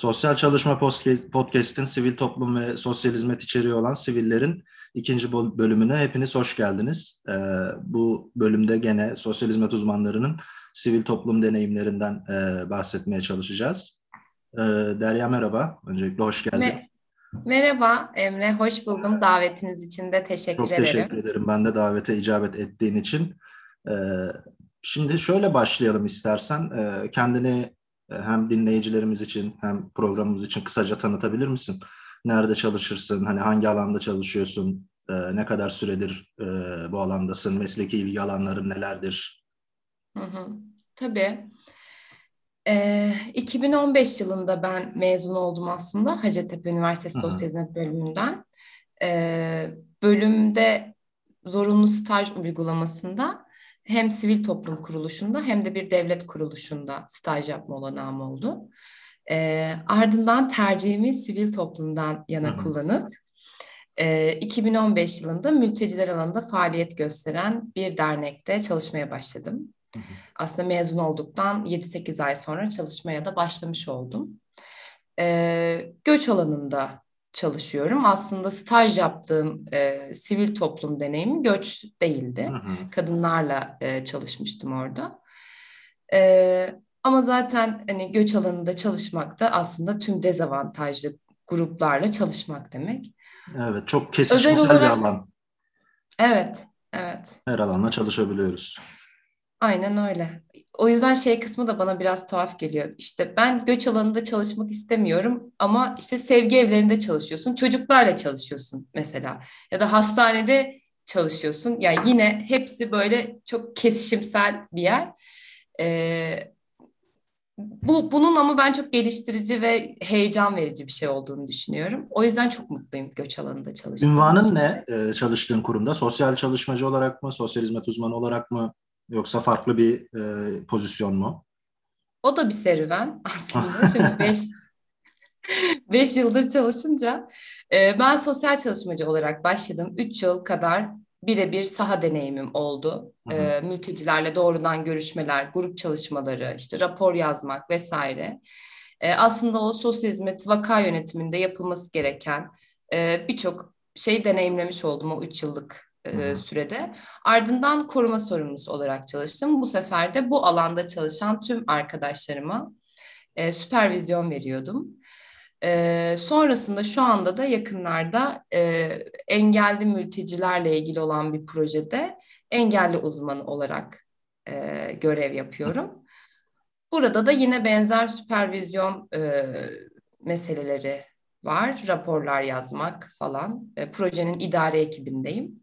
Sosyal Çalışma Podcast'in sivil toplum ve sosyal hizmet içeriği olan Sivillerin ikinci bölümüne hepiniz hoş geldiniz. Ee, bu bölümde gene sosyal hizmet uzmanlarının sivil toplum deneyimlerinden e, bahsetmeye çalışacağız. Ee, Derya merhaba, öncelikle hoş geldin. Me- merhaba Emre, hoş buldum. Davetiniz için de teşekkür Çok ederim. Çok teşekkür ederim ben de davete icabet ettiğin için. Ee, şimdi şöyle başlayalım istersen. Ee, kendini hem dinleyicilerimiz için hem programımız için kısaca tanıtabilir misin? Nerede çalışırsın? Hani hangi alanda çalışıyorsun? E, ne kadar süredir e, bu alandasın? Mesleki ilgi alanların nelerdir? Hı hı, tabii. E, 2015 yılında ben mezun oldum aslında Hacettepe Üniversitesi hı hı. Sosyal Hizmet Bölümünden. E, bölümde zorunlu staj uygulamasında hem sivil toplum kuruluşunda hem de bir devlet kuruluşunda staj yapma olanağım oldu. E, ardından tercihimi sivil toplumdan yana Hı-hı. kullanıp e, 2015 yılında mülteciler alanında faaliyet gösteren bir dernekte çalışmaya başladım. Hı-hı. Aslında mezun olduktan 7-8 ay sonra çalışmaya da başlamış oldum. E, göç alanında çalışıyorum. Aslında staj yaptığım e, sivil toplum deneyimi göç değildi. Hı hı. Kadınlarla e, çalışmıştım orada. E, ama zaten hani göç alanında çalışmak da aslında tüm dezavantajlı gruplarla çalışmak demek. Evet, çok kesişimsel olarak, bir alan. Evet, evet. Her alanla çalışabiliyoruz. Aynen öyle. O yüzden şey kısmı da bana biraz tuhaf geliyor. İşte ben göç alanında çalışmak istemiyorum ama işte sevgi evlerinde çalışıyorsun. Çocuklarla çalışıyorsun mesela. Ya da hastanede çalışıyorsun. Yani yine hepsi böyle çok kesişimsel bir yer. Ee, bu bunun ama ben çok geliştirici ve heyecan verici bir şey olduğunu düşünüyorum. O yüzden çok mutluyum göç alanında çalıştığım Ünvanın için. ne e, çalıştığın kurumda? Sosyal çalışmacı olarak mı, sosyal hizmet uzmanı olarak mı Yoksa farklı bir e, pozisyon mu? O da bir serüven aslında. Şimdi beş, beş yıldır çalışınca e, ben sosyal çalışmacı olarak başladım. Üç yıl kadar birebir saha deneyimim oldu. Hı hı. E, mültecilerle doğrudan görüşmeler, grup çalışmaları, işte rapor yazmak vesaire. E, aslında o sosyal hizmet vaka yönetiminde yapılması gereken e, birçok şey deneyimlemiş oldum o üç yıllık e, sürede. Ardından koruma sorumlusu olarak çalıştım. Bu sefer de bu alanda çalışan tüm arkadaşlarıma e, süpervizyon veriyordum. E, sonrasında şu anda da yakınlarda e, engelli mültecilerle ilgili olan bir projede engelli uzmanı olarak e, görev yapıyorum. Burada da yine benzer süpervizyon e, meseleleri var. Raporlar yazmak falan. E, projenin idare ekibindeyim.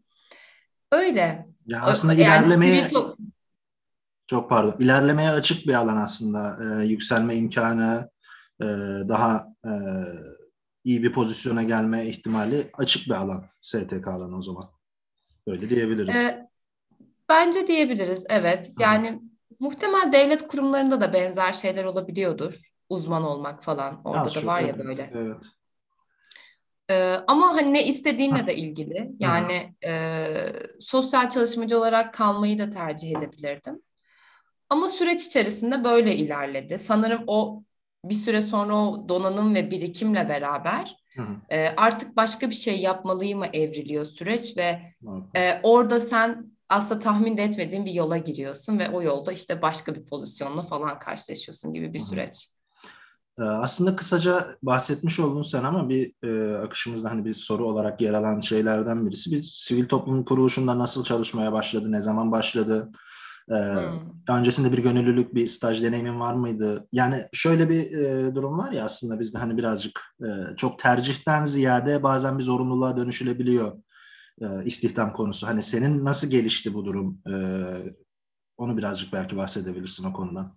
Öyle. Ya aslında yani ilerlemeye çok... çok pardon. İlerlemeye açık bir alan aslında. Ee, yükselme imkanı, e, daha e, iyi bir pozisyona gelme ihtimali açık bir alan STK alanı o zaman. Böyle diyebiliriz. Ee, bence diyebiliriz evet. Yani Hı. muhtemel devlet kurumlarında da benzer şeyler olabiliyordur. Uzman olmak falan. Orada Az da var evet, ya böyle. Evet. Ee, ama hani ne istediğinle de ilgili. Yani e, sosyal çalışmacı olarak kalmayı da tercih edebilirdim. Ama süreç içerisinde böyle ilerledi. Sanırım o bir süre sonra o donanım ve birikimle beraber e, artık başka bir şey yapmalıyım mı evriliyor süreç ve e, orada sen aslında tahmin de etmediğin bir yola giriyorsun ve o yolda işte başka bir pozisyonla falan karşılaşıyorsun gibi bir süreç. Ee, aslında kısaca bahsetmiş oldun sen ama bir e, akışımızda hani bir soru olarak yer alan şeylerden birisi. Bir sivil toplum kuruluşunda nasıl çalışmaya başladı, ne zaman başladı? Ee, hmm. öncesinde bir gönüllülük, bir staj deneyimin var mıydı? Yani şöyle bir e, durum var ya aslında bizde hani birazcık e, çok tercihten ziyade bazen bir zorunluluğa dönüşülebiliyor e, istihdam konusu. Hani senin nasıl gelişti bu durum? E, onu birazcık belki bahsedebilirsin o konudan.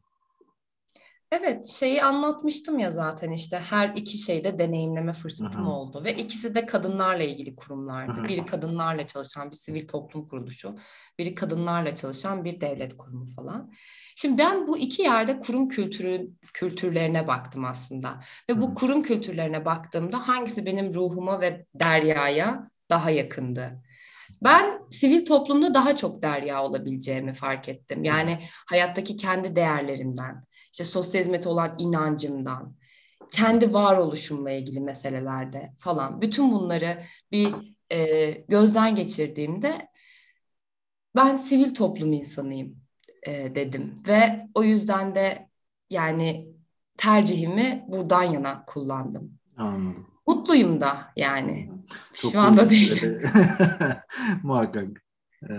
Evet, şeyi anlatmıştım ya zaten işte her iki şeyde deneyimleme fırsatım Hı-hı. oldu ve ikisi de kadınlarla ilgili kurumlardı. Hı-hı. Biri kadınlarla çalışan bir sivil toplum kuruluşu, biri kadınlarla çalışan bir devlet kurumu falan. Şimdi ben bu iki yerde kurum kültürü kültürlerine baktım aslında ve bu kurum kültürlerine baktığımda hangisi benim ruhuma ve Derya'ya daha yakındı? Ben sivil toplumda daha çok derya olabileceğimi fark ettim. Yani hayattaki kendi değerlerimden, işte sosyal hizmete olan inancımdan, kendi varoluşumla ilgili meselelerde falan bütün bunları bir e, gözden geçirdiğimde ben sivil toplum insanıyım e, dedim ve o yüzden de yani tercihimi buradan yana kullandım. Anladım. Mutluyum da yani. Çok Şu anda değilim. Muhakkak. Ee,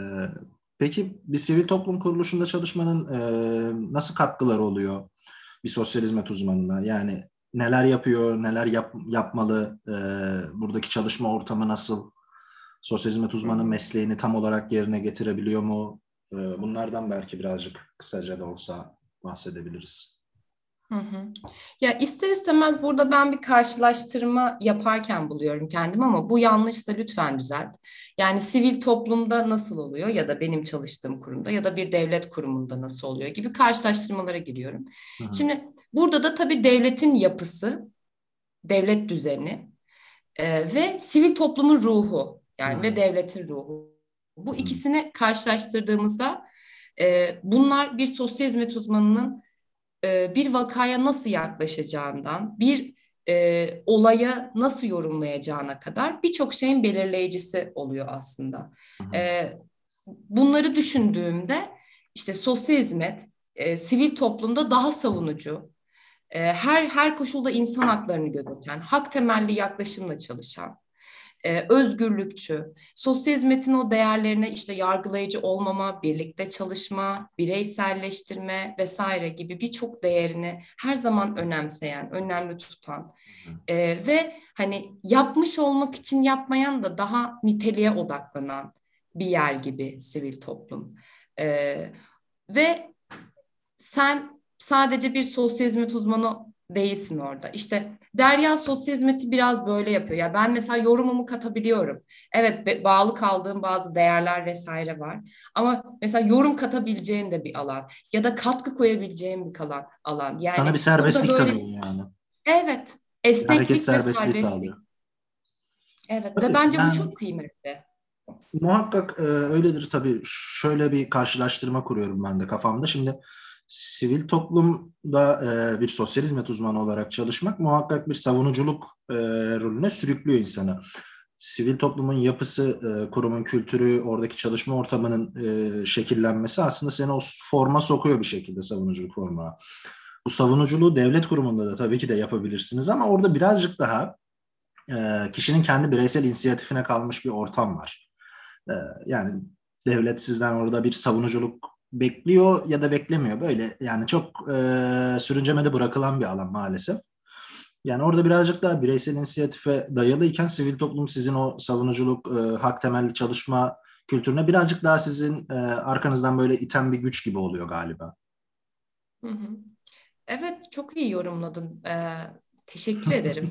peki bir sivil toplum kuruluşunda çalışmanın e, nasıl katkıları oluyor bir sosyal hizmet uzmanına? Yani neler yapıyor, neler yap, yapmalı, e, buradaki çalışma ortamı nasıl? Sosyal hizmet uzmanı mesleğini tam olarak yerine getirebiliyor mu? E, bunlardan belki birazcık kısaca da olsa bahsedebiliriz. Hı hı. Ya ister istemez burada ben bir karşılaştırma yaparken buluyorum kendimi ama bu yanlışsa lütfen düzelt. Yani sivil toplumda nasıl oluyor ya da benim çalıştığım kurumda ya da bir devlet kurumunda nasıl oluyor gibi karşılaştırmalara giriyorum. Hı hı. Şimdi burada da tabii devletin yapısı, devlet düzeni e, ve sivil toplumun ruhu yani hı. ve devletin ruhu. Bu ikisini karşılaştırdığımızda e, bunlar bir sosyal hizmet uzmanının e, bir vakaya nasıl yaklaşacağından, bir e, olaya nasıl yorumlayacağına kadar birçok şeyin belirleyicisi oluyor aslında. E, bunları düşündüğümde işte sosyal hizmet, e, sivil toplumda daha savunucu, e, her her koşulda insan haklarını gözeten, hak temelli yaklaşımla çalışan, e, özgürlükçü, sosyal hizmetin o değerlerine işte yargılayıcı olmama, birlikte çalışma, bireyselleştirme vesaire gibi birçok değerini her zaman önemseyen, önemli tutan e, ve hani yapmış olmak için yapmayan da daha niteliğe odaklanan bir yer gibi sivil toplum. E, ve sen sadece bir sosyal hizmet uzmanı değilsin orada. İşte Derya sosyal hizmeti biraz böyle yapıyor. Ya ben mesela yorumumu katabiliyorum. Evet bağlı kaldığım bazı değerler vesaire var. Ama mesela yorum katabileceğin de bir alan ya da katkı koyabileceğin bir kalan alan. Yani Sana bir serbestlik böyle... tanıyor yani. Evet. Esneklik Hareket serbestliği serbestlik. sağlıyor. Evet tabii, ve bence ben... bu çok kıymetli. Muhakkak e, öyledir tabii. Şöyle bir karşılaştırma kuruyorum ben de kafamda. Şimdi sivil toplumda e, bir sosyal hizmet uzmanı olarak çalışmak muhakkak bir savunuculuk e, rolüne sürüklüyor insanı. Sivil toplumun yapısı, e, kurumun kültürü, oradaki çalışma ortamının e, şekillenmesi aslında seni o forma sokuyor bir şekilde savunuculuk formuna. Bu savunuculuğu devlet kurumunda da tabii ki de yapabilirsiniz ama orada birazcık daha e, kişinin kendi bireysel inisiyatifine kalmış bir ortam var. E, yani devlet sizden orada bir savunuculuk bekliyor ya da beklemiyor. Böyle yani çok e, sürüncemede bırakılan bir alan maalesef. Yani orada birazcık daha bireysel inisiyatife dayalıyken sivil toplum sizin o savunuculuk, e, hak temelli çalışma kültürüne birazcık daha sizin e, arkanızdan böyle iten bir güç gibi oluyor galiba. Evet çok iyi yorumladın. Ee, Teşekkür ederim.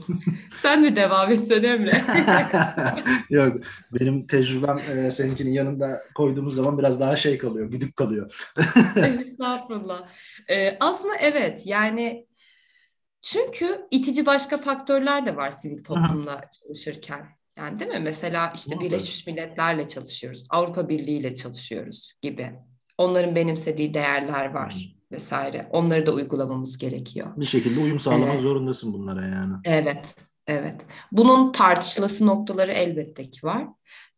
Sen mi devam etsen Emre? Yok benim tecrübem e, seninkinin yanında koyduğumuz zaman biraz daha şey kalıyor, güdük kalıyor. Estağfurullah. Ee, aslında evet yani çünkü itici başka faktörler de var sivil toplumla çalışırken. Yani değil mi? Mesela işte Birleşmiş Milletler'le çalışıyoruz, Avrupa Birliği ile çalışıyoruz gibi. Onların benimsediği değerler var vesaire. Onları da uygulamamız gerekiyor. Bir şekilde uyum sağlamak ee, zorundasın bunlara yani. Evet, evet. Bunun tartışılası noktaları elbette ki var.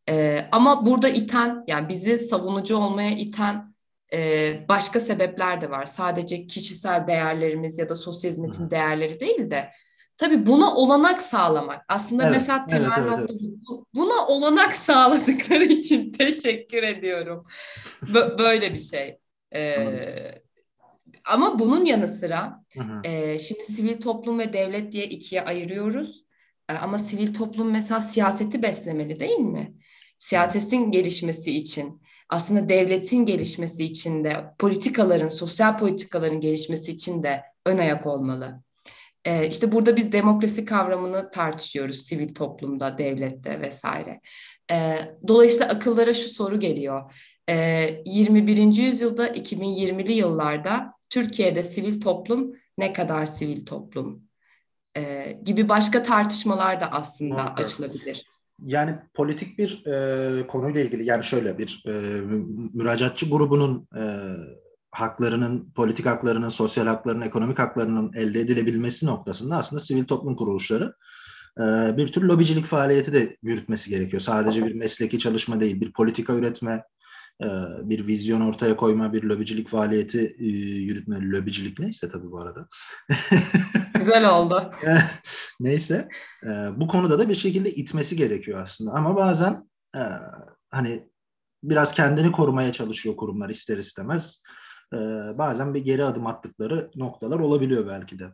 Ee, ama burada iten, yani bizi savunucu olmaya iten e, başka sebepler de var. Sadece kişisel değerlerimiz ya da sosyal hizmetin değerleri değil de Tabii buna olanak sağlamak. Aslında evet, mesela temel evet, evet. bu. Buna olanak sağladıkları için teşekkür ediyorum. Böyle bir şey. Ee, ama bunun yanı sıra E, şimdi sivil toplum ve devlet diye ikiye ayırıyoruz. E, ama sivil toplum mesela siyaseti beslemeli değil mi? Siyasetin gelişmesi için, aslında devletin gelişmesi için de, politikaların, sosyal politikaların gelişmesi için de ön ayak olmalı. E, işte burada biz demokrasi kavramını tartışıyoruz sivil toplumda, devlette vesaire. E, dolayısıyla akıllara şu soru geliyor. E, 21. yüzyılda 2020'li yıllarda Türkiye'de sivil toplum ne kadar sivil toplum e, gibi başka tartışmalar da aslında Muhakkak. açılabilir. Yani politik bir e, konuyla ilgili yani şöyle bir e, müracaatçı grubunun e, haklarının, politik haklarının, sosyal haklarının, ekonomik haklarının elde edilebilmesi noktasında aslında sivil toplum kuruluşları e, bir tür lobicilik faaliyeti de yürütmesi gerekiyor. Sadece bir mesleki çalışma değil, bir politika üretme, bir vizyon ortaya koyma, bir lobicilik faaliyeti e, yürütme. Lobicilik neyse tabii bu arada. Güzel oldu. neyse. E, bu konuda da bir şekilde itmesi gerekiyor aslında. Ama bazen hani biraz kendini korumaya çalışıyor kurumlar ister istemez. Bazen bir geri adım attıkları noktalar olabiliyor belki de.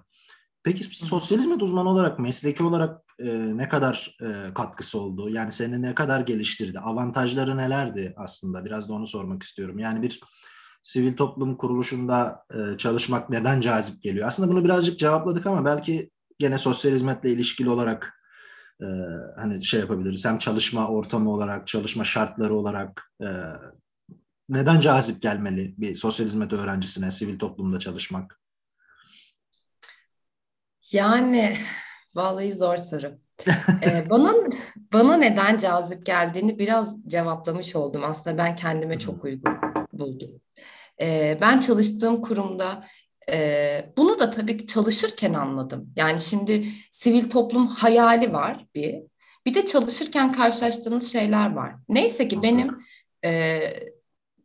Peki sosyal hizmet uzmanı olarak, mesleki olarak e, ne kadar e, katkısı oldu? Yani seni ne kadar geliştirdi? Avantajları nelerdi aslında? Biraz da onu sormak istiyorum. Yani bir sivil toplum kuruluşunda e, çalışmak neden cazip geliyor? Aslında bunu birazcık cevapladık ama belki gene sosyal hizmetle ilişkili olarak e, hani şey yapabiliriz. Hem çalışma ortamı olarak, çalışma şartları olarak e, neden cazip gelmeli bir sosyal hizmet öğrencisine sivil toplumda çalışmak? Yani vallahi zor soru. ee, bana bana neden cazip geldiğini biraz cevaplamış oldum. Aslında ben kendime çok uygun buldum. Ee, ben çalıştığım kurumda e, bunu da tabii çalışırken anladım. Yani şimdi sivil toplum hayali var bir. Bir de çalışırken karşılaştığınız şeyler var. Neyse ki benim e,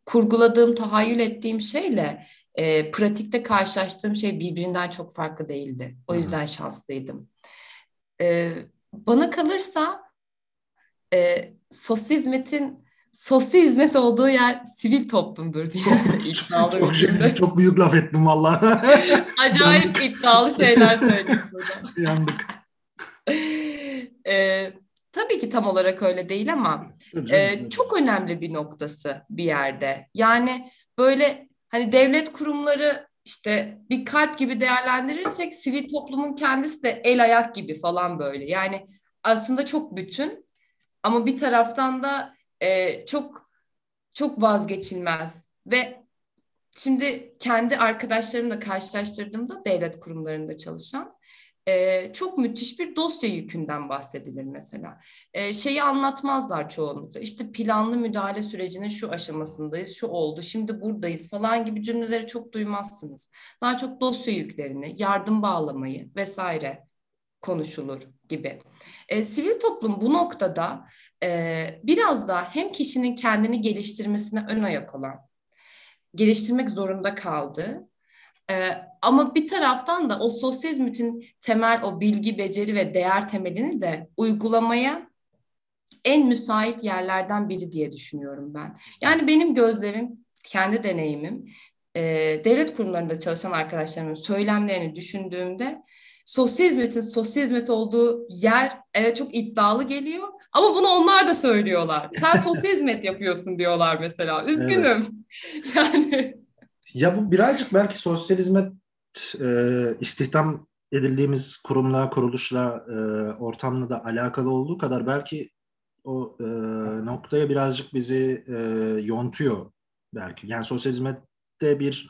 kurguladığım, tahayyül ettiğim şeyle e, pratikte karşılaştığım şey birbirinden çok farklı değildi. O yüzden Hı-hı. şanslıydım. E, bana kalırsa e, sosyal hizmetin sosyal hizmet olduğu yer sivil toplumdur diye iddialı çok, şey, çok büyük laf ettim valla. Acayip iddialı şeyler söyledim burada. Yandık. e, tabii ki tam olarak öyle değil ama e, çok önemli bir noktası bir yerde. Yani böyle hani devlet kurumları işte bir kalp gibi değerlendirirsek sivil toplumun kendisi de el ayak gibi falan böyle. Yani aslında çok bütün ama bir taraftan da e, çok çok vazgeçilmez ve şimdi kendi arkadaşlarımla karşılaştırdığımda devlet kurumlarında çalışan e, çok müthiş bir dosya yükünden bahsedilir mesela. E, şeyi anlatmazlar çoğunlukla. İşte planlı müdahale sürecinin şu aşamasındayız, şu oldu, şimdi buradayız falan gibi cümleleri çok duymazsınız. Daha çok dosya yüklerini, yardım bağlamayı vesaire konuşulur gibi. E, sivil toplum bu noktada e, biraz da hem kişinin kendini geliştirmesine ön ayak olan, geliştirmek zorunda kaldığı ee, ama bir taraftan da o sosyal hizmetin temel o bilgi, beceri ve değer temelini de uygulamaya en müsait yerlerden biri diye düşünüyorum ben. Yani benim gözlemim, kendi deneyimim, e, devlet kurumlarında çalışan arkadaşlarımın söylemlerini düşündüğümde sosyal hizmetin sosyal hizmet olduğu yer evet çok iddialı geliyor ama bunu onlar da söylüyorlar. Sen sosyal hizmet yapıyorsun diyorlar mesela. Üzgünüm. Evet. yani ya bu birazcık belki sosyal hizmet e, istihdam edildiğimiz kurumla, kuruluşla, e, ortamla da alakalı olduğu kadar belki o e, noktaya birazcık bizi e, yontuyor belki. Yani sosyal hizmette bir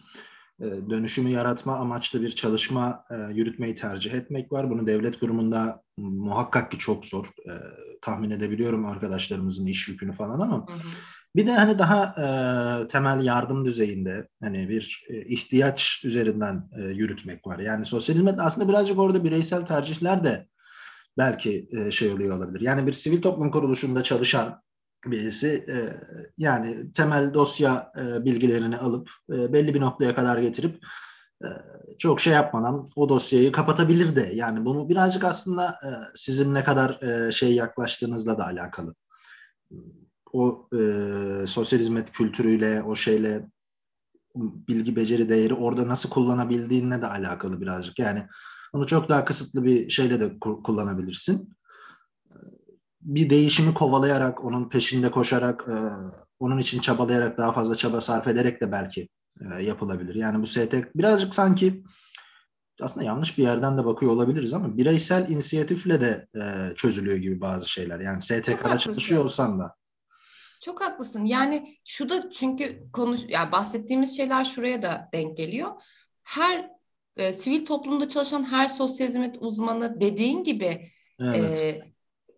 e, dönüşümü yaratma amaçlı bir çalışma e, yürütmeyi tercih etmek var. Bunu devlet kurumunda muhakkak ki çok zor. E, tahmin edebiliyorum arkadaşlarımızın iş yükünü falan ama hı hı. Bir de hani daha e, temel yardım düzeyinde hani bir e, ihtiyaç üzerinden e, yürütmek var. Yani sosyal hizmet aslında birazcık orada bireysel tercihler de belki e, şey oluyor olabilir. Yani bir sivil toplum kuruluşunda çalışan birisi e, yani temel dosya e, bilgilerini alıp e, belli bir noktaya kadar getirip e, çok şey yapmadan o dosyayı kapatabilir de. Yani bunu birazcık aslında e, sizin ne kadar e, şey yaklaştığınızla da alakalı o e, sosyal hizmet kültürüyle, o şeyle bilgi beceri değeri orada nasıl kullanabildiğinle de alakalı birazcık. Yani onu çok daha kısıtlı bir şeyle de kullanabilirsin. Bir değişimi kovalayarak, onun peşinde koşarak, e, onun için çabalayarak, daha fazla çaba sarf ederek de belki e, yapılabilir. Yani bu ST birazcık sanki aslında yanlış bir yerden de bakıyor olabiliriz ama bireysel inisiyatifle de e, çözülüyor gibi bazı şeyler. Yani STK'da çalışıyor olsan da. Çok haklısın. Yani şu da çünkü konuş yani bahsettiğimiz şeyler şuraya da denk geliyor. Her e, sivil toplumda çalışan her sosyal hizmet uzmanı dediğin gibi evet. e,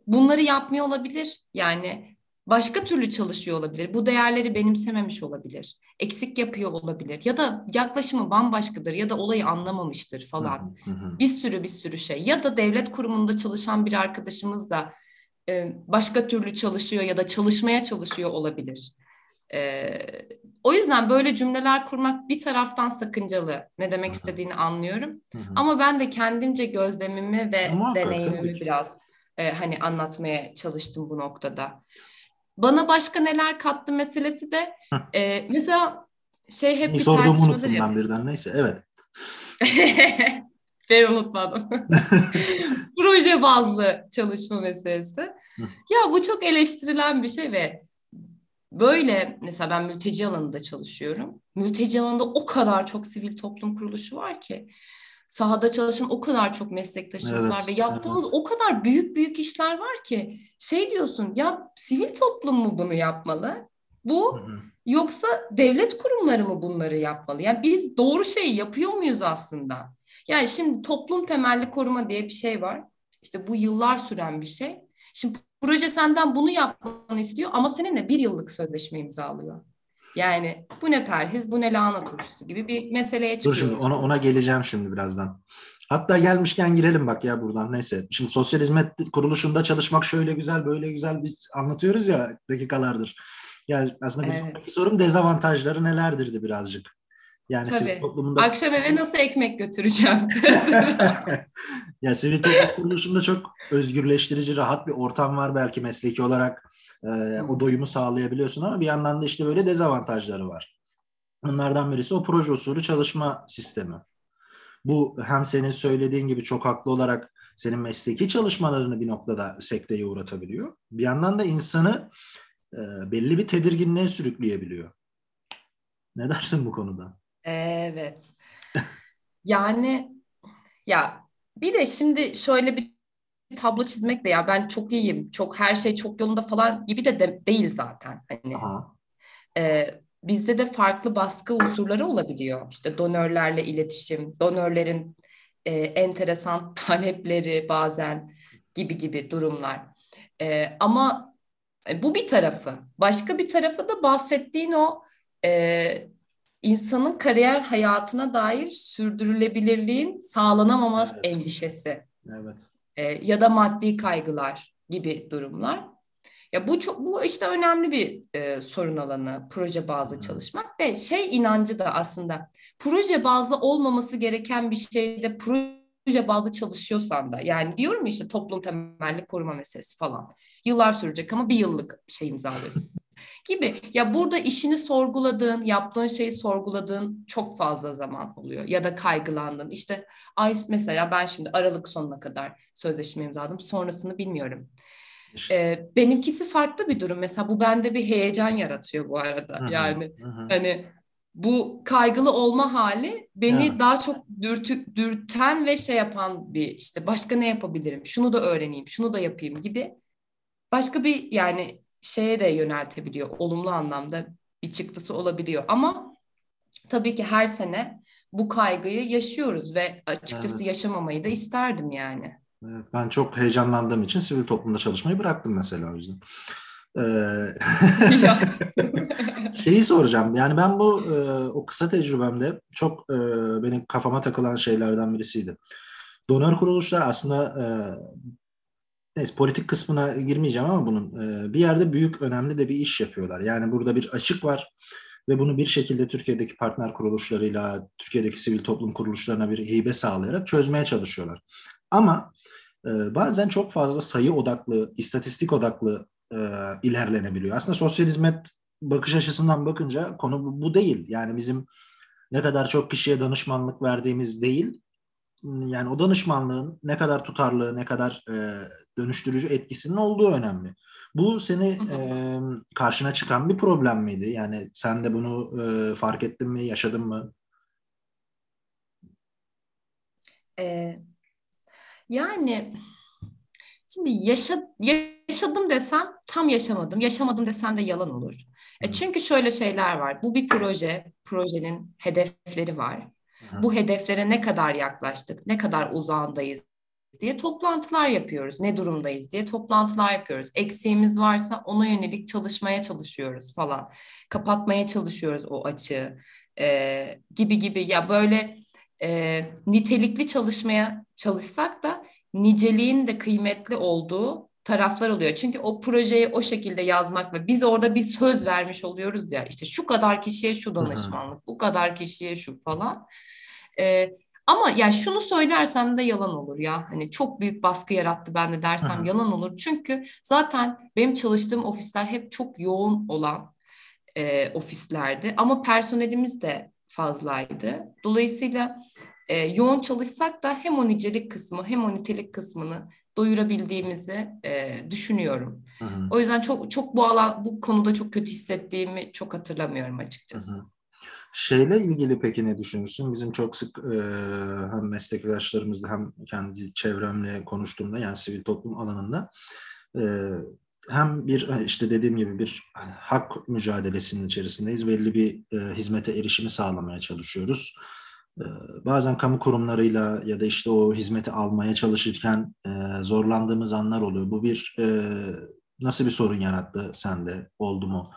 bunları yapmıyor olabilir. Yani başka türlü çalışıyor olabilir. Bu değerleri benimsememiş olabilir. Eksik yapıyor olabilir. Ya da yaklaşımı bambaşkadır ya da olayı anlamamıştır falan. Bir sürü bir sürü şey. Ya da devlet kurumunda çalışan bir arkadaşımız da e, başka türlü çalışıyor ya da çalışmaya çalışıyor olabilir. E, o yüzden böyle cümleler kurmak bir taraftan sakıncalı. Ne demek istediğini anlıyorum. Ama ben de kendimce gözlemimi ve Ama deneyimimi biraz e, hani anlatmaya çalıştım bu noktada. Bana başka neler kattı meselesi de e, mesela şey hep bir tartışmadır ya. ben birden neyse evet. Ben unutmadım. Proje bazlı çalışma meselesi. ya bu çok eleştirilen bir şey ve böyle mesela ben mülteci alanında çalışıyorum. Mülteci alanında o kadar çok sivil toplum kuruluşu var ki sahada çalışan o kadar çok meslektaşımız evet, var ve yaptığımız evet. o kadar büyük büyük işler var ki şey diyorsun ya sivil toplum mu bunu yapmalı? Bu yoksa devlet kurumları mı bunları yapmalı? Yani biz doğru şeyi yapıyor muyuz aslında? Yani şimdi toplum temelli koruma diye bir şey var. İşte bu yıllar süren bir şey. Şimdi proje senden bunu yapmanı istiyor ama seninle bir yıllık sözleşme imzalıyor. Yani bu ne perhiz, bu ne lahana turşusu gibi bir meseleye çıkıyor. Dur şimdi ona, ona geleceğim şimdi birazdan. Hatta gelmişken girelim bak ya buradan neyse. Şimdi sosyal hizmet kuruluşunda çalışmak şöyle güzel böyle güzel biz anlatıyoruz ya dakikalardır. Yani aslında bir evet. sorum dezavantajları nelerdirdi birazcık. Yani Tabii. sivil toplumunda... Akşam eve nasıl ekmek götüreceğim? ya sivil toplum kuruluşunda çok özgürleştirici, rahat bir ortam var belki mesleki olarak e, o doyumu sağlayabiliyorsun ama bir yandan da işte böyle dezavantajları var. Bunlardan birisi o proje usulü çalışma sistemi. Bu hem senin söylediğin gibi çok haklı olarak senin mesleki çalışmalarını bir noktada sekteye uğratabiliyor. Bir yandan da insanı e, belli bir tedirginliğe sürükleyebiliyor. Ne dersin bu konuda? Evet. yani ya bir de şimdi şöyle bir tablo çizmek de ya ben çok iyiyim, çok her şey çok yolunda falan gibi de, de değil zaten. Hani e, bizde de farklı baskı unsurları olabiliyor. İşte donörlerle iletişim, donörlerin e, enteresan talepleri bazen gibi gibi durumlar. E, ama bu bir tarafı. Başka bir tarafı da bahsettiğin o e, insanın kariyer hayatına dair sürdürülebilirliğin sağlanamama evet. endişesi. Evet e, ya da maddi kaygılar gibi durumlar. Ya bu çok bu işte önemli bir e, sorun alanı proje bazlı çalışmak ve şey inancı da aslında proje bazlı olmaması gereken bir şeyde proje bazlı çalışıyorsan da yani diyorum işte toplum temelli koruma meselesi falan yıllar sürecek ama bir yıllık şey imzalıyorsun gibi. Ya burada işini sorguladığın, yaptığın şeyi sorguladığın çok fazla zaman oluyor. Ya da kaygılandın. İşte ay mesela ben şimdi Aralık sonuna kadar sözleşme imzaladım. Sonrasını bilmiyorum. Ee, benimkisi farklı bir durum. Mesela bu bende bir heyecan yaratıyor bu arada. Hı-hı, yani hı-hı. hani bu kaygılı olma hali beni evet. daha çok dürtü, dürten ve şey yapan bir işte başka ne yapabilirim? Şunu da öğreneyim, şunu da yapayım gibi. Başka bir yani şeye de yöneltebiliyor. Olumlu anlamda bir çıktısı olabiliyor. Ama tabii ki her sene bu kaygıyı yaşıyoruz ve açıkçası evet. yaşamamayı da isterdim yani. Evet, ben çok heyecanlandığım için sivil toplumda çalışmayı bıraktım mesela o yüzden. Ee, şeyi soracağım. Yani ben bu e, o kısa tecrübemde çok e, benim kafama takılan şeylerden birisiydi. Donör kuruluşlar aslında e, Neyse politik kısmına girmeyeceğim ama bunun e, bir yerde büyük önemli de bir iş yapıyorlar. Yani burada bir açık var ve bunu bir şekilde Türkiye'deki partner kuruluşlarıyla, Türkiye'deki sivil toplum kuruluşlarına bir hibe sağlayarak çözmeye çalışıyorlar. Ama e, bazen çok fazla sayı odaklı, istatistik odaklı e, ilerlenebiliyor. Aslında sosyal hizmet bakış açısından bakınca konu bu, değil. Yani bizim ne kadar çok kişiye danışmanlık verdiğimiz değil, yani o danışmanlığın ne kadar tutarlı, ne kadar e, dönüştürücü etkisinin olduğu önemli. Bu seni e, karşına çıkan bir problem miydi? Yani sen de bunu e, fark ettin mi, yaşadın mı? Ee, yani şimdi yaşa, yaşadım desem tam yaşamadım. Yaşamadım desem de yalan olur. E çünkü şöyle şeyler var. Bu bir proje, projenin hedefleri var. Bu hedeflere ne kadar yaklaştık, ne kadar uzağındayız diye toplantılar yapıyoruz. Ne durumdayız diye toplantılar yapıyoruz. Eksiğimiz varsa ona yönelik çalışmaya çalışıyoruz falan. Kapatmaya çalışıyoruz o açığı e, gibi gibi. Ya böyle e, nitelikli çalışmaya çalışsak da niceliğin de kıymetli olduğu taraflar oluyor. Çünkü o projeyi o şekilde yazmak ve biz orada bir söz vermiş oluyoruz ya işte şu kadar kişiye şu danışmanlık, bu kadar kişiye şu falan. Ee, ama ya şunu söylersem de yalan olur ya. Hani çok büyük baskı yarattı ben de dersem yalan olur. Çünkü zaten benim çalıştığım ofisler hep çok yoğun olan e, ofislerdi. Ama personelimiz de fazlaydı. Dolayısıyla e, yoğun çalışsak da hem o nicelik kısmı hem o nitelik kısmını doyurabildiğimizi e, düşünüyorum. Hı hı. O yüzden çok çok bu alan bu konuda çok kötü hissettiğimi çok hatırlamıyorum açıkçası. Hı hı. Şeyle ilgili peki ne düşünürsün? Bizim çok sık e, hem meslektaşlarımızla hem kendi çevremle konuştuğumda yani sivil toplum alanında e, hem bir işte dediğim gibi bir hak mücadelesinin içerisindeyiz. Belli bir e, hizmete erişimi sağlamaya çalışıyoruz. E, bazen kamu kurumlarıyla ya da işte o hizmeti almaya çalışırken e, zorlandığımız anlar oluyor. Bu bir e, nasıl bir sorun yarattı sende? Oldu mu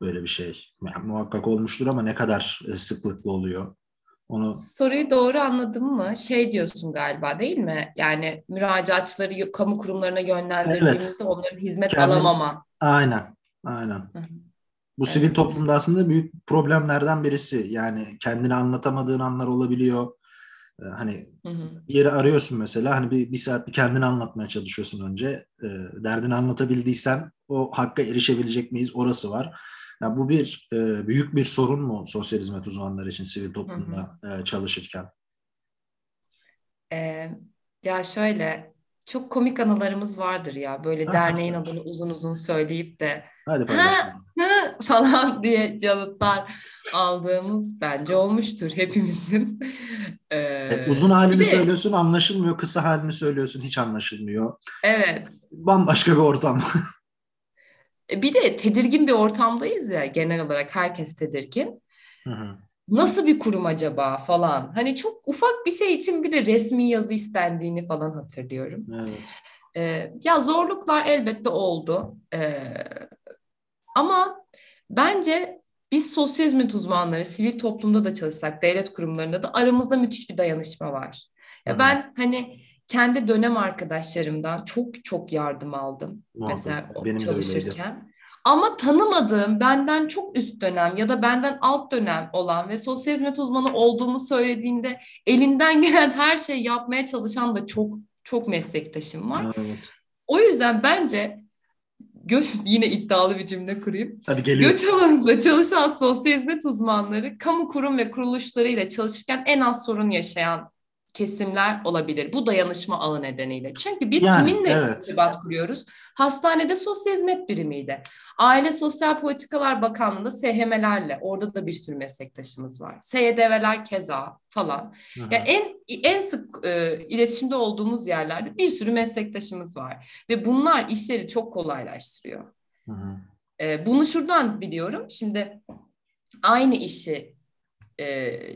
böyle bir şey? Yani muhakkak olmuştur ama ne kadar e, sıklıkla oluyor? Onu... Soruyu doğru anladım mı? Şey diyorsun galiba değil mi? Yani müracaatçıları kamu kurumlarına yönlendirdiğimizde evet. onların hizmet Kendin... alamama. Aynen, aynen. Bu evet. sivil toplumda aslında büyük problemlerden birisi. Yani kendini anlatamadığın anlar olabiliyor. Ee, hani hı hı. bir yeri arıyorsun mesela hani bir, bir saat bir kendini anlatmaya çalışıyorsun önce. Ee, derdini anlatabildiysen o hakka erişebilecek miyiz orası var. Yani bu bir e, büyük bir sorun mu sosyal hizmet uzmanları için sivil toplumda hı hı. E, çalışırken? Ee, ya şöyle çok komik anılarımız vardır ya böyle derneğin adını uzun uzun söyleyip de Hadi ha, ha, falan diye yanıtlar aldığımız bence olmuştur hepimizin. Ee, e, uzun halini de, söylüyorsun anlaşılmıyor, kısa halini söylüyorsun hiç anlaşılmıyor. Evet. Bambaşka bir ortam. E, bir de tedirgin bir ortamdayız ya genel olarak herkes tedirgin. Hı hı. Nasıl bir kurum acaba falan. Hani çok ufak bir şey için bile resmi yazı istendiğini falan hatırlıyorum. Evet. Ee, ya zorluklar elbette oldu. Ee, ama bence biz sosyal hizmet uzmanları, sivil toplumda da çalışsak, devlet kurumlarında da aramızda müthiş bir dayanışma var. Ya Hı-hı. ben hani kendi dönem arkadaşlarımdan çok çok yardım aldım. Muhakkak. Mesela Benim çalışırken. Ama tanımadığım, benden çok üst dönem ya da benden alt dönem olan ve sosyal hizmet uzmanı olduğumu söylediğinde elinden gelen her şeyi yapmaya çalışan da çok çok meslektaşım var. Evet. O yüzden bence gö- yine iddialı bir cümle kurayım. Hadi geliyor. Göç alanında çalışan sosyal hizmet uzmanları kamu kurum ve kuruluşlarıyla çalışırken en az sorun yaşayan kesimler olabilir. Bu dayanışma ağı nedeniyle. Çünkü biz yani, kiminle evet. irtibat kuruyoruz? Hastanede sosyal hizmet birimiyle. Aile Sosyal Politikalar Bakanlığı'nda SHM'lerle. Orada da bir sürü meslektaşımız var. SYDV'ler keza falan. Hı-hı. Yani en en sık e, iletişimde olduğumuz yerlerde bir sürü meslektaşımız var. Ve bunlar işleri çok kolaylaştırıyor. E, bunu şuradan biliyorum. Şimdi aynı işi e,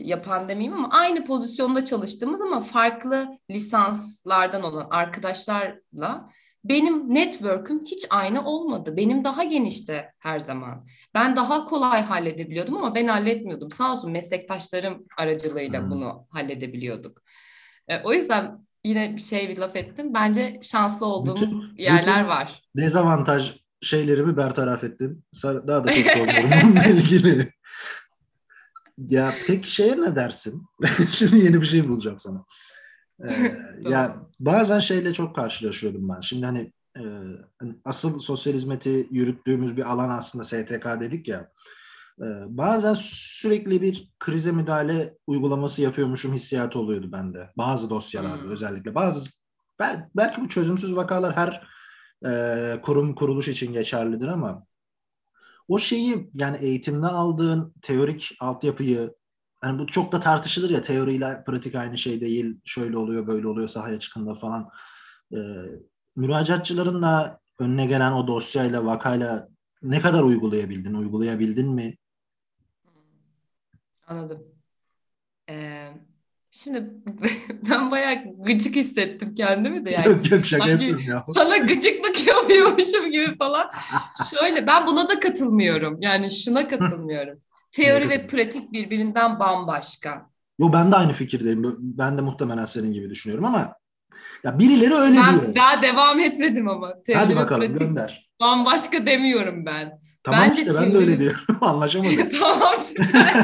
yapan demeyeyim ama aynı pozisyonda çalıştığımız ama farklı lisanslardan olan arkadaşlarla benim network'üm hiç aynı olmadı. Benim daha genişti her zaman. Ben daha kolay halledebiliyordum ama ben halletmiyordum. Sağ olsun meslektaşlarım aracılığıyla hmm. bunu halledebiliyok. E, o yüzden yine bir şey bir laf ettim. Bence şanslı olduğumuz bütün, yerler bütün var. Dezavantaj şeylerimi bertaraf ettin. Daha da çok oluyorum bununla ilgili. Ya peki şeye ne dersin? Şimdi yeni bir şey bulacağım sana. Ee, ya bazen şeyle çok karşılaşıyordum ben. Şimdi hani, e, hani asıl sosyal hizmeti yürüttüğümüz bir alan aslında STK dedik ya. E, bazen sürekli bir krize müdahale uygulaması yapıyormuşum hissiyatı oluyordu bende. Bazı dosyalarda hmm. özellikle. Bazı bel, belki bu çözümsüz vakalar her e, kurum kuruluş için geçerlidir ama o şeyi yani eğitimde aldığın teorik altyapıyı yani bu çok da tartışılır ya teoriyle pratik aynı şey değil. Şöyle oluyor, böyle oluyor sahaya çıkında falan. E, müracaatçıların da önüne gelen o dosyayla, vakayla ne kadar uygulayabildin? Uygulayabildin mi? Anladım. Ee, Şimdi ben bayağı gıcık hissettim kendimi de yani. Yok şaka yapıyorum ya. Sana gıcıklık yapıyormuşum gibi falan. Şöyle ben buna da katılmıyorum. Yani şuna katılmıyorum. Teori ve pratik birbirinden bambaşka. Yo ben de aynı fikirdeyim. Ben de muhtemelen senin gibi düşünüyorum ama ya birileri öyle ben diyor. daha devam etmedim ama. Teori Hadi bakalım gönder. Bambaşka demiyorum ben. Tamam Bence işte ben de öyle diyorum. Anlaşamadık. tamam süper.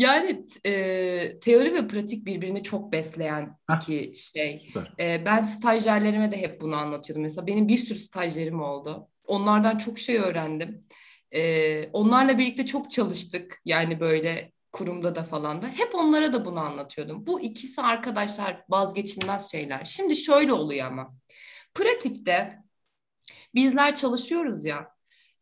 Yani e, teori ve pratik birbirini çok besleyen iki şey. E, ben stajyerlerime de hep bunu anlatıyordum. Mesela benim bir sürü stajyerim oldu. Onlardan çok şey öğrendim. E, onlarla birlikte çok çalıştık. Yani böyle kurumda da falan da. Hep onlara da bunu anlatıyordum. Bu ikisi arkadaşlar vazgeçilmez şeyler. Şimdi şöyle oluyor ama. Pratikte bizler çalışıyoruz ya.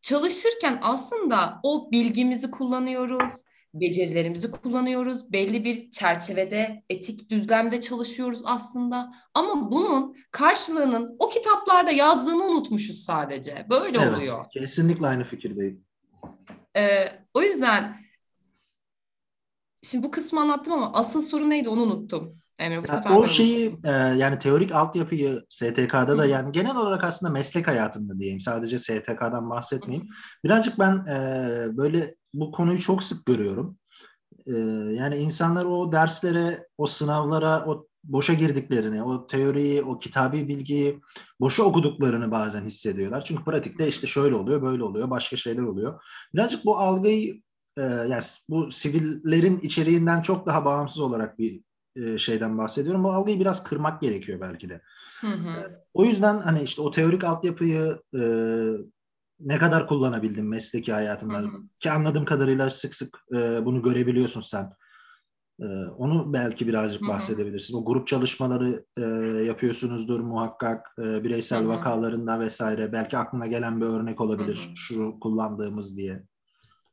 Çalışırken aslında o bilgimizi kullanıyoruz becerilerimizi kullanıyoruz. Belli bir çerçevede, etik düzlemde çalışıyoruz aslında. Ama bunun karşılığının o kitaplarda yazdığını unutmuşuz sadece. Böyle evet, oluyor. Kesinlikle aynı fikirdeyim. Ee, o yüzden şimdi bu kısmı anlattım ama asıl soru neydi onu unuttum. Emre, bu sefer o şeyi e, yani teorik altyapıyı STK'da da yani genel olarak aslında meslek hayatında diyeyim sadece STK'dan bahsetmeyeyim. Birazcık ben e, böyle bu konuyu çok sık görüyorum. E, yani insanlar o derslere, o sınavlara, o boşa girdiklerini, o teoriyi, o kitabi bilgiyi boşa okuduklarını bazen hissediyorlar. Çünkü pratikte işte şöyle oluyor, böyle oluyor, başka şeyler oluyor. Birazcık bu algıyı yani bu sivillerin içeriğinden çok daha bağımsız olarak bir e, şeyden bahsediyorum. Bu algıyı biraz kırmak gerekiyor belki de. Hı hı. E, o yüzden hani işte o teorik altyapıyı e, ne kadar kullanabildim mesleki hayatımda hı hı. ki anladığım kadarıyla sık sık e, bunu görebiliyorsun sen. E, onu belki birazcık hı bahsedebilirsin. O grup çalışmaları e, yapıyorsunuzdur muhakkak e, bireysel vakalarında vesaire. Belki aklına gelen bir örnek olabilir şu kullandığımız diye.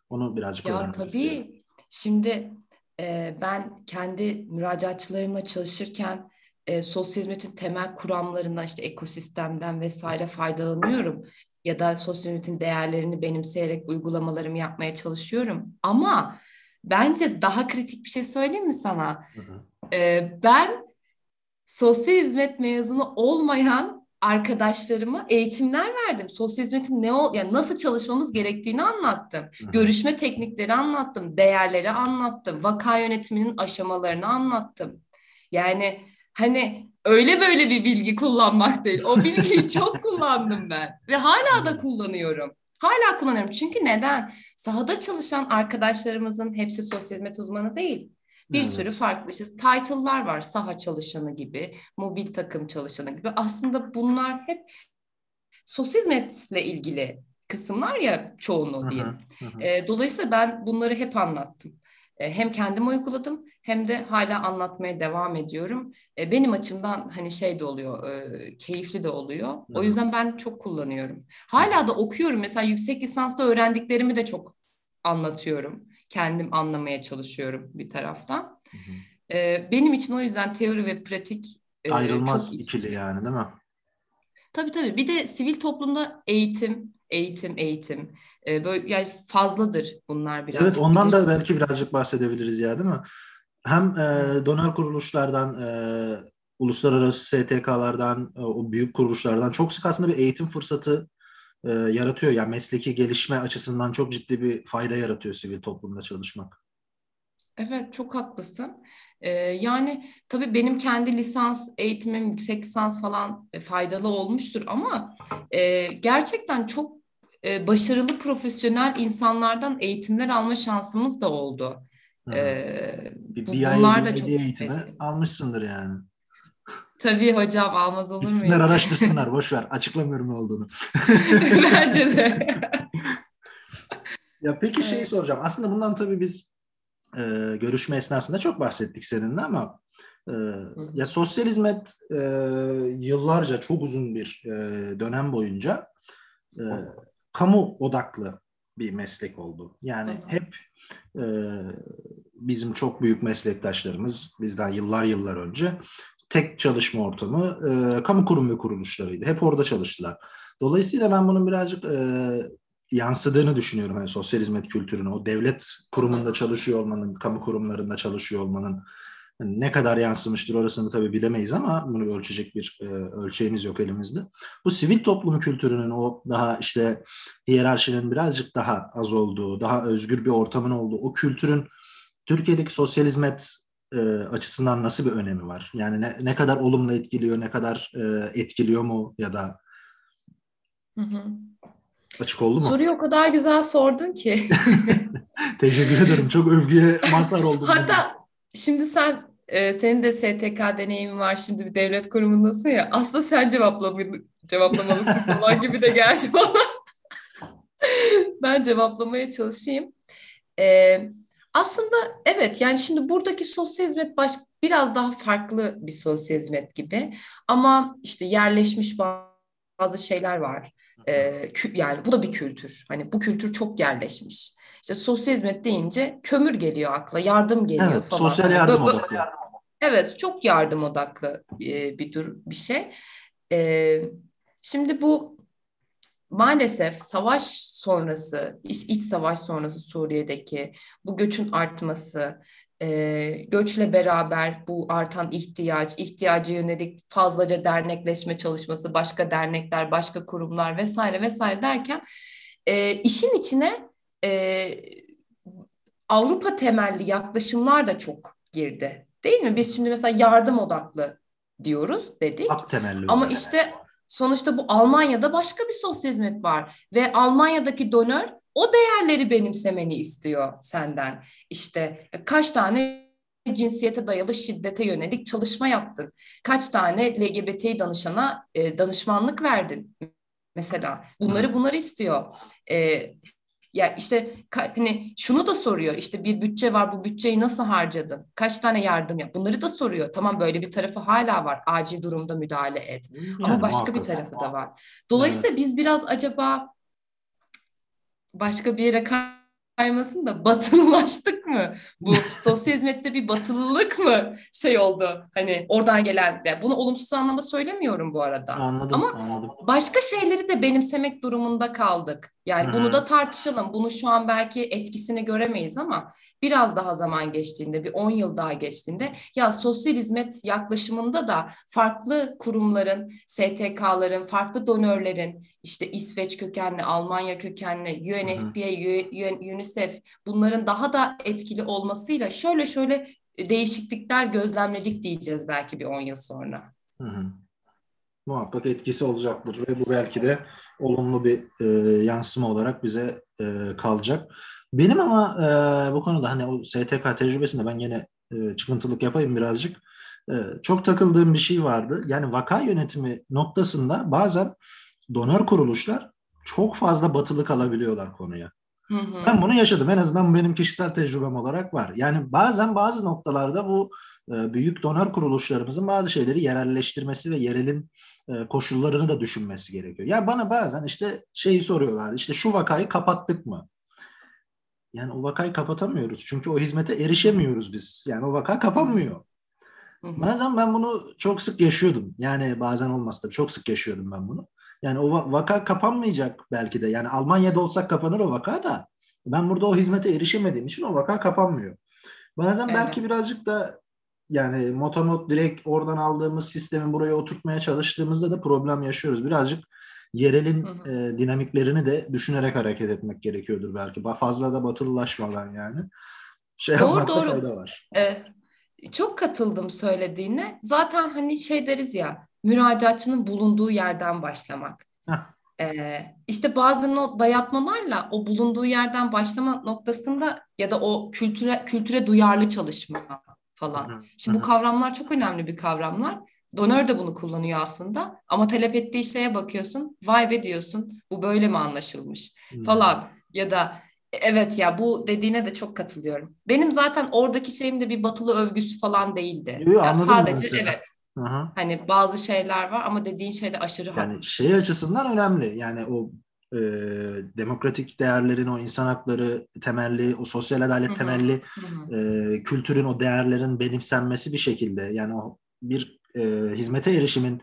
Onu birazcık ya tabii. Istedim. Şimdi e, ben kendi müracaatçılarımla çalışırken e, sosyal hizmetin temel kuramlarından işte ekosistemden vesaire faydalanıyorum. Ya da sosyal hizmetin değerlerini benimseyerek uygulamalarımı yapmaya çalışıyorum. Ama bence daha kritik bir şey söyleyeyim mi sana? Hı hı. E, ben sosyal hizmet mezunu olmayan arkadaşlarıma eğitimler verdim. Sosyal hizmetin ne ol yani nasıl çalışmamız gerektiğini anlattım. Hı-hı. Görüşme teknikleri anlattım, değerleri anlattım, vaka yönetiminin aşamalarını anlattım. Yani hani öyle böyle bir bilgi kullanmak değil. O bilgiyi çok kullandım ben ve hala da kullanıyorum. Hala kullanıyorum. Çünkü neden? Sahada çalışan arkadaşlarımızın hepsi sosyal hizmet uzmanı değil. Bir evet. sürü farklı işte title'lar var. Saha çalışanı gibi, mobil takım çalışanı gibi. Aslında bunlar hep sosyal hizmetle ilgili kısımlar ya çoğunluğu hı. E, dolayısıyla ben bunları hep anlattım. E, hem kendim uyguladım hem de hala anlatmaya devam ediyorum. E, benim açımdan hani şey de oluyor, e, keyifli de oluyor. Hı. O yüzden ben çok kullanıyorum. Hala da okuyorum. Mesela yüksek lisansta öğrendiklerimi de çok anlatıyorum kendim anlamaya çalışıyorum bir taraftan. Hı hı. E, benim için o yüzden teori ve pratik e, ayrılmaz çok... ikili yani değil mi? Tabii tabii. Bir de sivil toplumda eğitim, eğitim, eğitim. E, böyle yani fazladır bunlar biraz. Evet, ondan da belki birazcık bahsedebiliriz ya değil mi? Hem e, donör kuruluşlardan, e, uluslararası STK'lardan, e, o büyük kuruluşlardan çok sık aslında bir eğitim fırsatı e, yaratıyor. Yani mesleki gelişme açısından çok ciddi bir fayda yaratıyor sivil toplumda çalışmak. Evet çok haklısın. Ee, yani tabii benim kendi lisans eğitimim, yüksek lisans falan e, faydalı olmuştur ama e, gerçekten çok e, başarılı profesyonel insanlardan eğitimler alma şansımız da oldu. Ee, bir, bir bunlar da çok eğitimi almışsındır yani. Tabii hocam almaz olur muyuz? Gitsinler araştırsınlar boş ver. Açıklamıyorum ne olduğunu. Bence de. ya peki şeyi soracağım. Aslında bundan tabii biz e, görüşme esnasında çok bahsettik seninle ama e, ya sosyal hizmet e, yıllarca çok uzun bir e, dönem boyunca e, kamu odaklı bir meslek oldu. Yani hep e, bizim çok büyük meslektaşlarımız bizden yıllar yıllar önce tek çalışma ortamı e, kamu kurum ve kuruluşlarıydı. Hep orada çalıştılar. Dolayısıyla ben bunun birazcık e, yansıdığını düşünüyorum. Yani sosyal hizmet kültürünü, o devlet kurumunda çalışıyor olmanın, kamu kurumlarında çalışıyor olmanın yani ne kadar yansımıştır orasını tabii bilemeyiz ama bunu ölçecek bir e, ölçeğimiz yok elimizde. Bu sivil toplum kültürünün o daha işte hiyerarşinin birazcık daha az olduğu, daha özgür bir ortamın olduğu, o kültürün Türkiye'deki sosyal hizmet e, açısından nasıl bir önemi var? Yani ne, ne kadar olumlu etkiliyor, ne kadar e, etkiliyor mu ya da Hı hı. açık oldu mu? Soruyu o kadar güzel sordun ki. Teşekkür ederim. Çok övgüye mazhar oldum. Hatta şimdi sen e, senin de STK deneyimin var şimdi bir devlet kurumundasın ya aslında sen cevaplamalı, cevaplamalısın falan gibi de geldi bana. ben cevaplamaya çalışayım. E, aslında evet yani şimdi buradaki sosyal hizmet baş, biraz daha farklı bir sosyal hizmet gibi ama işte yerleşmiş bazı şeyler var. Ee, yani bu da bir kültür. Hani bu kültür çok yerleşmiş. İşte sosyal hizmet deyince kömür geliyor akla, yardım geliyor evet, falan. Sosyal hani yardım odaklı. Evet, çok yardım odaklı bir, bir dur bir şey. Ee, şimdi bu maalesef savaş sonrası, iç, iç savaş sonrası Suriye'deki bu göçün artması, e, göçle beraber bu artan ihtiyaç, ihtiyaca yönelik fazlaca dernekleşme çalışması, başka dernekler, başka kurumlar vesaire vesaire derken e, işin içine e, Avrupa temelli yaklaşımlar da çok girdi. Değil mi? Biz şimdi mesela yardım odaklı diyoruz dedik. Hak temelli. Ama işte sonuçta bu Almanya'da başka bir sosyal hizmet var ve Almanya'daki donör o değerleri benimsemeni istiyor senden. İşte kaç tane cinsiyete dayalı şiddete yönelik çalışma yaptın? Kaç tane LGBT danışana e, danışmanlık verdin? Mesela bunları bunları istiyor. E, ya işte hani şunu da soruyor işte bir bütçe var bu bütçeyi nasıl harcadın? Kaç tane yardım yap? Bunları da soruyor. Tamam böyle bir tarafı hala var. Acil durumda müdahale et. Yani Ama başka muhakkak. bir tarafı da var. Dolayısıyla evet. biz biraz acaba başka bir yere kaymasın da batılılaştık mı? Bu sosyal hizmette bir batılılık mı şey oldu? Hani oradan gelen de. Bunu olumsuz anlamda söylemiyorum bu arada. Anladım, Ama anladım. başka şeyleri de benimsemek durumunda kaldık. Yani bunu da tartışalım. Bunu şu an belki etkisini göremeyiz ama biraz daha zaman geçtiğinde, bir 10 yıl daha geçtiğinde ya sosyal hizmet yaklaşımında da farklı kurumların, STK'ların, farklı donörlerin, işte İsveç kökenli, Almanya kökenli, UNFPA, UNICEF bunların daha da etkili olmasıyla şöyle şöyle değişiklikler gözlemledik diyeceğiz belki bir 10 yıl sonra. Hı hı. Muhakkak etkisi olacaktır ve bu belki de olumlu bir e, yansıma olarak bize e, kalacak. Benim ama e, bu konuda hani o STK tecrübesinde ben yine e, çıkıntılık yapayım birazcık. E, çok takıldığım bir şey vardı. Yani vaka yönetimi noktasında bazen donör kuruluşlar çok fazla batılık alabiliyorlar konuya. Hı hı. Ben bunu yaşadım. En azından benim kişisel tecrübem olarak var. Yani bazen bazı noktalarda bu e, büyük donör kuruluşlarımızın bazı şeyleri yerelleştirmesi ve yerelin koşullarını da düşünmesi gerekiyor. Yani bana bazen işte şeyi soruyorlar. İşte şu vakayı kapattık mı? Yani o vakayı kapatamıyoruz. Çünkü o hizmete erişemiyoruz biz. Yani o vaka kapanmıyor. Bazen ben bunu çok sık yaşıyordum. Yani bazen olmaz tabii. Çok sık yaşıyordum ben bunu. Yani o vaka kapanmayacak belki de. Yani Almanya'da olsak kapanır o vaka da. Ben burada o hizmete erişemediğim için o vaka kapanmıyor. Bazen evet. belki birazcık da yani motomot direkt oradan aldığımız sistemi buraya oturtmaya çalıştığımızda da problem yaşıyoruz. Birazcık yerelin hı hı. E, dinamiklerini de düşünerek hareket etmek gerekiyordur belki. Fazla da batılılaşmadan yani. Şey doğru doğru. Fayda var. Ee, çok katıldım söylediğine. Zaten hani şey deriz ya müracaatçının bulunduğu yerden başlamak. Ee, işte bazen o dayatmalarla o bulunduğu yerden başlama noktasında ya da o kültüre kültüre duyarlı çalışma falan. Şimdi bu kavramlar çok önemli bir kavramlar. Donör de bunu kullanıyor aslında ama talep ettiği şeye bakıyorsun vay be diyorsun bu böyle mi anlaşılmış falan ya da evet ya bu dediğine de çok katılıyorum. Benim zaten oradaki şeyim de bir batılı övgüsü falan değildi. Yo, yani sadece evet Aha. Hani bazı şeyler var ama dediğin şey de aşırı yani haklısın. şey açısından önemli. Yani o e, demokratik değerlerin, o insan hakları temelli, o sosyal adalet Hı-hı. temelli E, kültürün, o değerlerin benimsenmesi bir şekilde. Yani o bir e, hizmete erişimin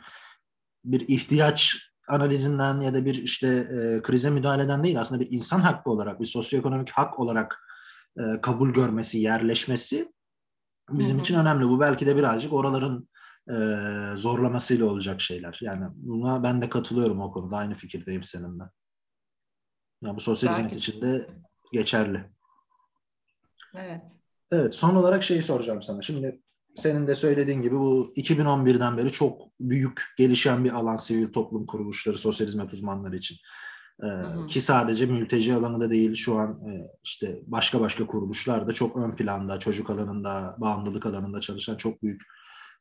bir ihtiyaç analizinden ya da bir işte e, krize müdahaleden değil aslında bir insan hakkı olarak bir sosyoekonomik hak olarak e, kabul görmesi, yerleşmesi bizim Hı-hı. için önemli. Bu belki de birazcık oraların e, zorlamasıyla olacak şeyler. Yani buna ben de katılıyorum o konuda. Aynı fikirdeyim seninle. Yani bu sosyal belki. hizmet için de geçerli. Evet. Evet son olarak şeyi soracağım sana. Şimdi senin de söylediğin gibi bu 2011'den beri çok büyük gelişen bir alan sivil toplum kuruluşları, sosyal hizmet uzmanları için. Ee, ki sadece mülteci alanı da değil şu an e, işte başka başka kuruluşlar da çok ön planda çocuk alanında, bağımlılık alanında çalışan çok büyük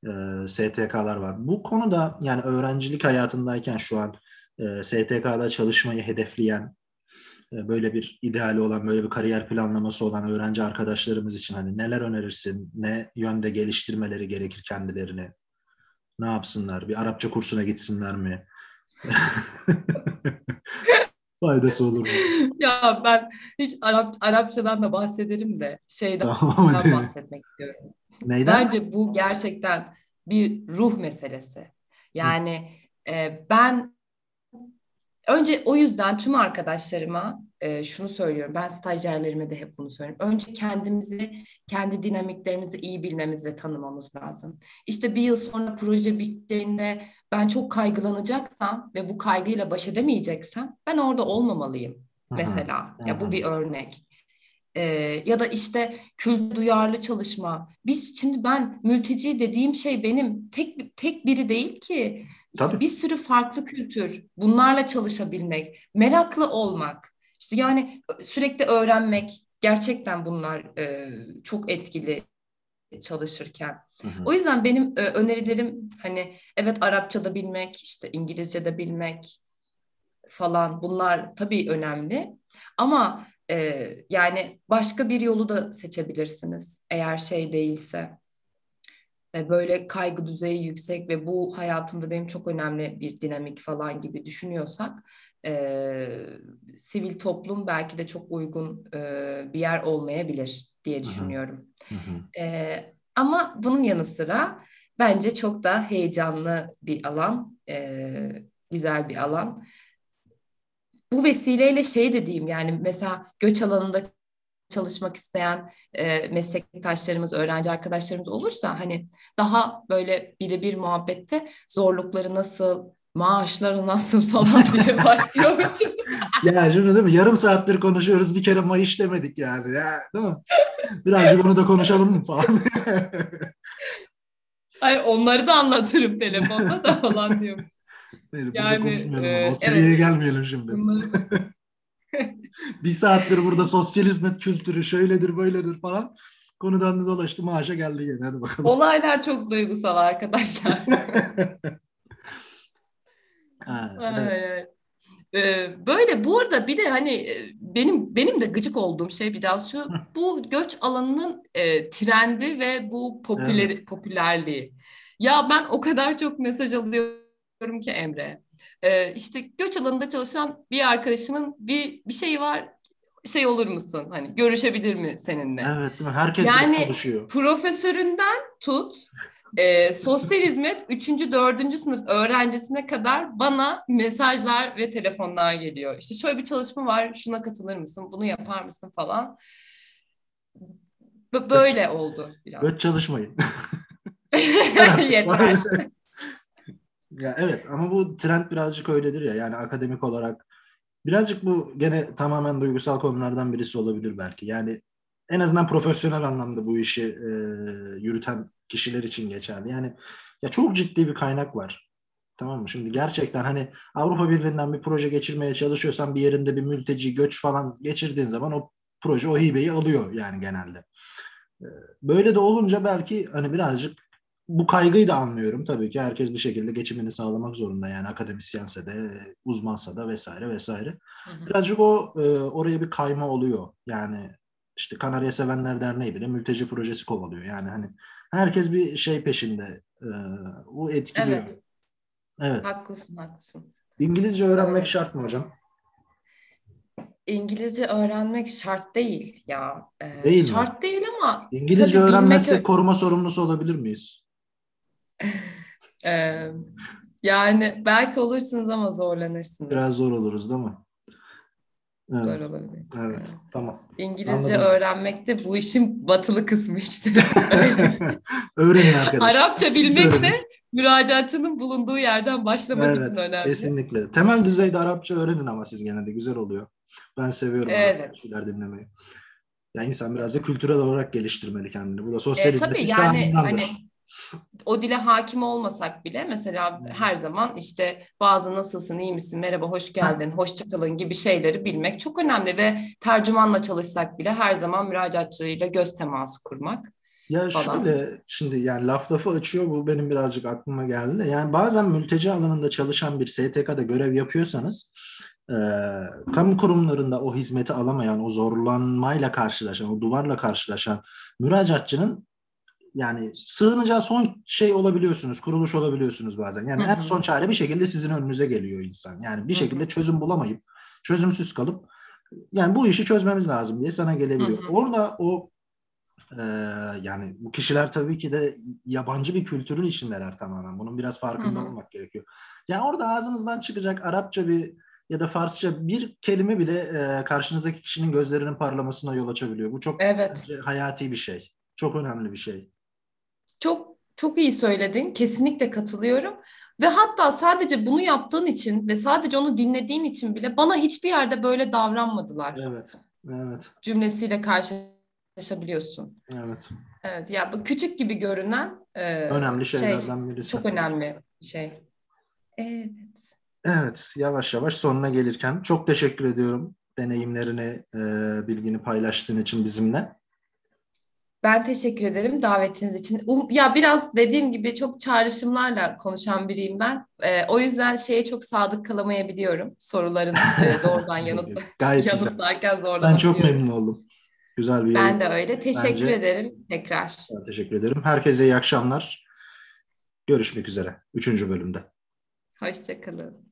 e, STK'lar var. Bu konuda yani öğrencilik hayatındayken şu an e, STK'da çalışmayı hedefleyen böyle bir ideali olan, böyle bir kariyer planlaması olan öğrenci arkadaşlarımız için hani neler önerirsin? Ne yönde geliştirmeleri gerekir kendilerini? Ne yapsınlar? Bir Arapça kursuna gitsinler mi? Faydası olur mu? Ya ben hiç Arap, Arapçadan da bahsederim de şeyden bahsetmek istiyorum. Neyden? Bence bu gerçekten bir ruh meselesi. Yani e, ben Önce o yüzden tüm arkadaşlarıma e, şunu söylüyorum. Ben stajyerlerime de hep bunu söylüyorum. Önce kendimizi, kendi dinamiklerimizi iyi bilmemiz ve tanımamız lazım. İşte bir yıl sonra proje bittiğinde ben çok kaygılanacaksam ve bu kaygıyla baş edemeyeceksem ben orada olmamalıyım. Aha, mesela. Aha. Ya bu bir örnek. Ee, ya da işte kült duyarlı çalışma. Biz şimdi ben mülteci dediğim şey benim tek tek biri değil ki. İşte bir sürü farklı kültür. Bunlarla çalışabilmek, meraklı olmak. İşte yani sürekli öğrenmek. Gerçekten bunlar e, çok etkili çalışırken. Hı hı. O yüzden benim e, önerilerim hani evet Arapça da bilmek, işte İngilizce de bilmek falan bunlar tabii önemli. Ama ee, yani başka bir yolu da seçebilirsiniz eğer şey değilse. E, böyle kaygı düzeyi yüksek ve bu hayatımda benim çok önemli bir dinamik falan gibi düşünüyorsak e, sivil toplum belki de çok uygun e, bir yer olmayabilir diye düşünüyorum. Hı hı. E, ama bunun yanı sıra bence çok da heyecanlı bir alan, e, güzel bir alan bu vesileyle şey dediğim yani mesela göç alanında çalışmak isteyen e, meslektaşlarımız, öğrenci arkadaşlarımız olursa hani daha böyle birebir muhabbette zorlukları nasıl, maaşları nasıl falan diye başlıyormuşum. ya şunu değil mi? Yarım saattir konuşuyoruz bir kere maaş demedik yani. Ya, değil mi? Birazcık onu da konuşalım mı falan. Hayır onları da anlatırım telefonda da falan diyormuş. Neyse yani, e, seviyeye evet. gelmeyelim şimdi. bir saattir burada sosyal hizmet kültürü şöyledir böyledir falan. Konudan da dolaştı maaşa geldi yine. Hadi bakalım. Olaylar çok duygusal arkadaşlar. ha, evet. Ee, böyle bu arada bir de hani e, benim benim de gıcık olduğum şey bir daha şu bu göç alanının e, trendi ve bu popüler evet. popülerliği. Ya ben o kadar çok mesaj alıyorum diyorum ki Emre. E, işte göç alanında çalışan bir arkadaşının bir bir şeyi var şey olur musun? Hani görüşebilir mi seninle? Evet değil mi? Herkes yani, çalışıyor. profesöründen tut e, sosyal hizmet 3. 4. sınıf öğrencisine kadar bana mesajlar ve telefonlar geliyor. İşte şöyle bir çalışma var şuna katılır mısın? Bunu yapar mısın falan. B- böyle oldu biraz. Göç çalışmayın. Yeter. Ya evet ama bu trend birazcık öyledir ya yani akademik olarak birazcık bu gene tamamen duygusal konulardan birisi olabilir belki. Yani en azından profesyonel anlamda bu işi e, yürüten kişiler için geçerli. Yani ya çok ciddi bir kaynak var. Tamam mı? Şimdi gerçekten hani Avrupa Birliği'nden bir proje geçirmeye çalışıyorsan bir yerinde bir mülteci göç falan geçirdiğin zaman o proje o hibeyi alıyor yani genelde. Böyle de olunca belki hani birazcık bu kaygıyı da anlıyorum tabii ki. Herkes bir şekilde geçimini sağlamak zorunda yani akademisyense de, uzmansa da vesaire vesaire. Hı hı. Birazcık o e, oraya bir kayma oluyor. Yani işte Kanarya Sevenler Derneği bile mülteci projesi kovalıyor. Yani hani herkes bir şey peşinde. E, bu etkiliyor. Evet. Evet. Haklısın, haklısın. İngilizce öğrenmek evet. şart mı hocam? İngilizce öğrenmek şart değil ya. Ee, değil şart mi? değil ama İngilizce öğrenmezsek bilmek... koruma sorumlusu olabilir miyiz? e, Yani belki olursunuz ama zorlanırsınız. Biraz zor oluruz değil mi? Zor Evet, olabilir. evet. Evet. Tamam. İngilizce Anladım. öğrenmek de bu işin batılı kısmı işte. Öğrenin arkadaşlar. Arapça bilmek Öğrenin. de müracaatçının bulunduğu yerden başlamak Evet, için önemli. kesinlikle. Temel düzeyde Arapça öğrenin ama siz gene de güzel oluyor. Ben seviyorum Evet. Şeyler dinlemeyi. Ya insan biraz da kültürel olarak geliştirmeli kendini. Bu da E, sosyal tabii iletişim yani hani o dile hakim olmasak bile mesela her zaman işte bazı nasılsın, iyi misin, merhaba, hoş geldin, hoşça kalın gibi şeyleri bilmek çok önemli ve tercümanla çalışsak bile her zaman müracaatçıyla göz teması kurmak. Ya falan. şöyle şimdi yani laf lafı açıyor bu benim birazcık aklıma geldi de yani bazen mülteci alanında çalışan bir STK'da görev yapıyorsanız e, kamu kurumlarında o hizmeti alamayan, o zorlanmayla karşılaşan, o duvarla karşılaşan müracaatçının yani sığınacağı son şey olabiliyorsunuz, kuruluş olabiliyorsunuz bazen. Yani en son çare bir şekilde sizin önünüze geliyor insan. Yani bir şekilde çözüm bulamayıp, çözümsüz kalıp yani bu işi çözmemiz lazım diye sana gelebiliyor. Orada o ee, yani bu kişiler tabii ki de yabancı bir kültürün içindeler tamamen. Bunun biraz farkında olmak gerekiyor. Yani orada ağzınızdan çıkacak Arapça bir ya da Farsça bir kelime bile e, karşınızdaki kişinin gözlerinin parlamasına yol açabiliyor. Bu çok Evet. hayati bir şey. Çok önemli bir şey. Çok çok iyi söyledin. Kesinlikle katılıyorum. Ve hatta sadece bunu yaptığın için ve sadece onu dinlediğin için bile bana hiçbir yerde böyle davranmadılar Evet. Evet. cümlesiyle karşılaşabiliyorsun. Evet. Evet ya bu küçük gibi görünen e, Önemli şey şeylerden birisi. çok önemli bir şey. Evet. Evet, yavaş yavaş sonuna gelirken çok teşekkür ediyorum deneyimlerini, e, bilgini paylaştığın için bizimle. Ben teşekkür ederim davetiniz için. Um- ya biraz dediğim gibi çok çağrışımlarla konuşan biriyim ben. E, o yüzden şeye çok sadık kalamayabiliyorum. Soruların e, doğrudan yanıt Gayet yanıtlarken Ben zorlanabiliyorum. çok memnun oldum. Güzel bir Ben de öyle. Teşekkür Bence- ederim tekrar. Ben teşekkür ederim. Herkese iyi akşamlar. Görüşmek üzere. Üçüncü bölümde. Hoşçakalın.